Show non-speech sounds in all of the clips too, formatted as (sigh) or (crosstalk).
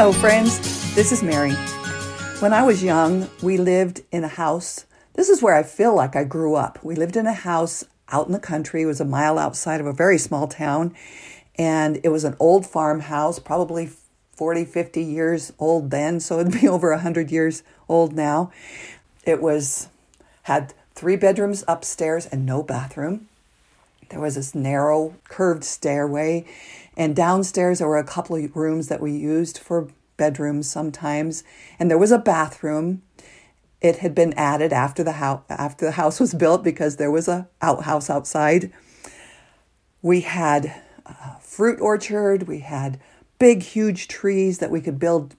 Hello, friends. This is Mary. When I was young, we lived in a house. This is where I feel like I grew up. We lived in a house out in the country. It was a mile outside of a very small town. And it was an old farmhouse, probably 40, 50 years old then. So it'd be (laughs) over 100 years old now. It was, had three bedrooms upstairs and no bathroom. There was this narrow, curved stairway and downstairs, there were a couple of rooms that we used for bedrooms sometimes. And there was a bathroom. It had been added after the house after the house was built because there was a outhouse outside. We had a fruit orchard. We had big, huge trees that we could build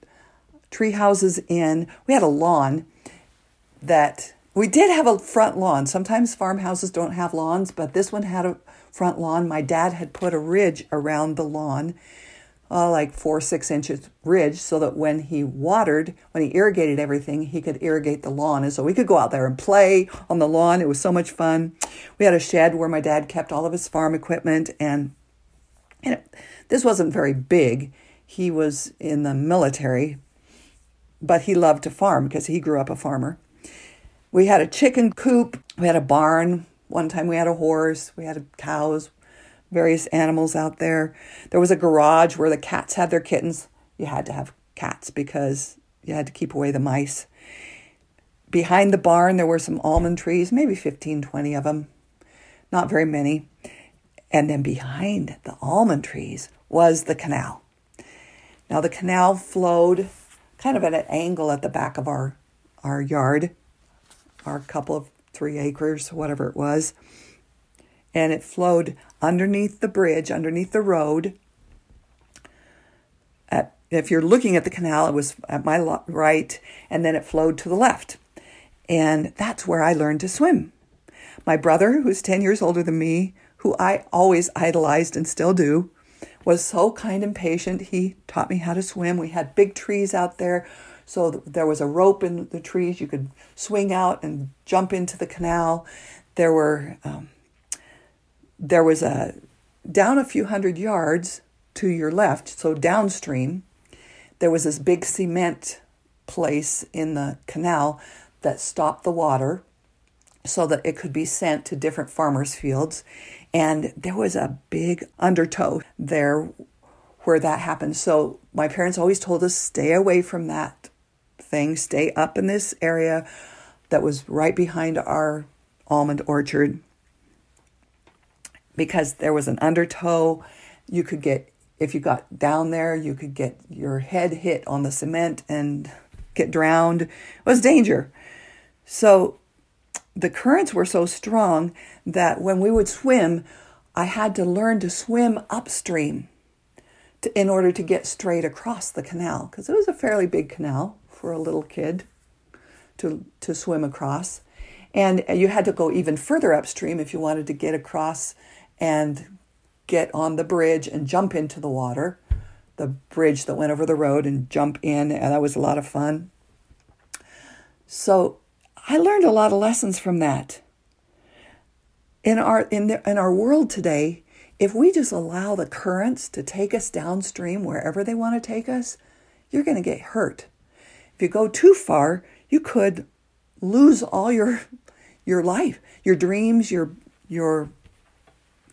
tree houses in. We had a lawn that we did have a front lawn. Sometimes farmhouses don't have lawns, but this one had a front lawn. My dad had put a ridge around the lawn, uh, like four, six inches ridge, so that when he watered, when he irrigated everything, he could irrigate the lawn. And so we could go out there and play on the lawn. It was so much fun. We had a shed where my dad kept all of his farm equipment, and, and it, this wasn't very big. He was in the military, but he loved to farm because he grew up a farmer. We had a chicken coop, we had a barn, one time we had a horse, we had cows, various animals out there. There was a garage where the cats had their kittens. You had to have cats because you had to keep away the mice. Behind the barn, there were some almond trees, maybe 15, 20 of them, not very many. And then behind the almond trees was the canal. Now, the canal flowed kind of at an angle at the back of our, our yard, our couple of three acres, whatever it was. And it flowed underneath the bridge, underneath the road. At, if you're looking at the canal, it was at my right, and then it flowed to the left. And that's where I learned to swim. My brother, who's 10 years older than me, who I always idolized and still do, was so kind and patient. He taught me how to swim. We had big trees out there so there was a rope in the trees. You could swing out and jump into the canal. There were um, there was a down a few hundred yards to your left, so downstream. There was this big cement place in the canal that stopped the water so that it could be sent to different farmers' fields. And there was a big undertow there where that happened. So my parents always told us stay away from that thing, stay up in this area that was right behind our almond orchard because there was an undertow. You could get, if you got down there, you could get your head hit on the cement and get drowned. It was danger. So the currents were so strong that when we would swim, I had to learn to swim upstream to, in order to get straight across the canal because it was a fairly big canal for a little kid to, to swim across. And you had to go even further upstream if you wanted to get across and get on the bridge and jump into the water, the bridge that went over the road and jump in. And that was a lot of fun. So I learned a lot of lessons from that. In our, in, the, in our world today, if we just allow the currents to take us downstream wherever they want to take us, you're going to get hurt. If you go too far, you could lose all your your life, your dreams, your your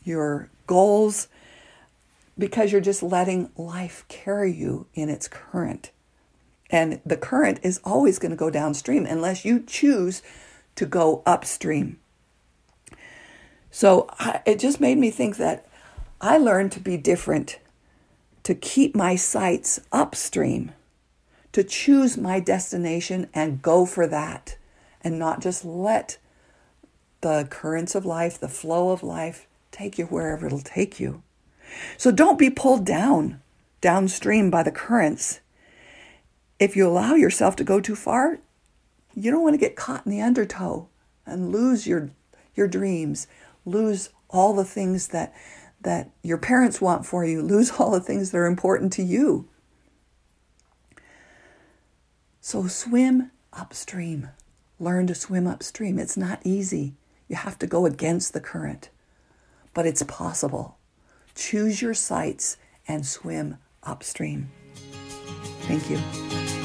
your goals because you're just letting life carry you in its current. And the current is always going to go downstream unless you choose to go upstream. So I, it just made me think that I learned to be different, to keep my sights upstream to choose my destination and go for that and not just let the currents of life, the flow of life, take you wherever it'll take you. So don't be pulled down, downstream by the currents. If you allow yourself to go too far, you don't want to get caught in the undertow and lose your your dreams, lose all the things that that your parents want for you, lose (laughs) all the things that are important to you. So swim upstream. Learn to swim upstream. It's not easy. You have to go against the current, but it's possible. Choose your sights and swim upstream. Thank you.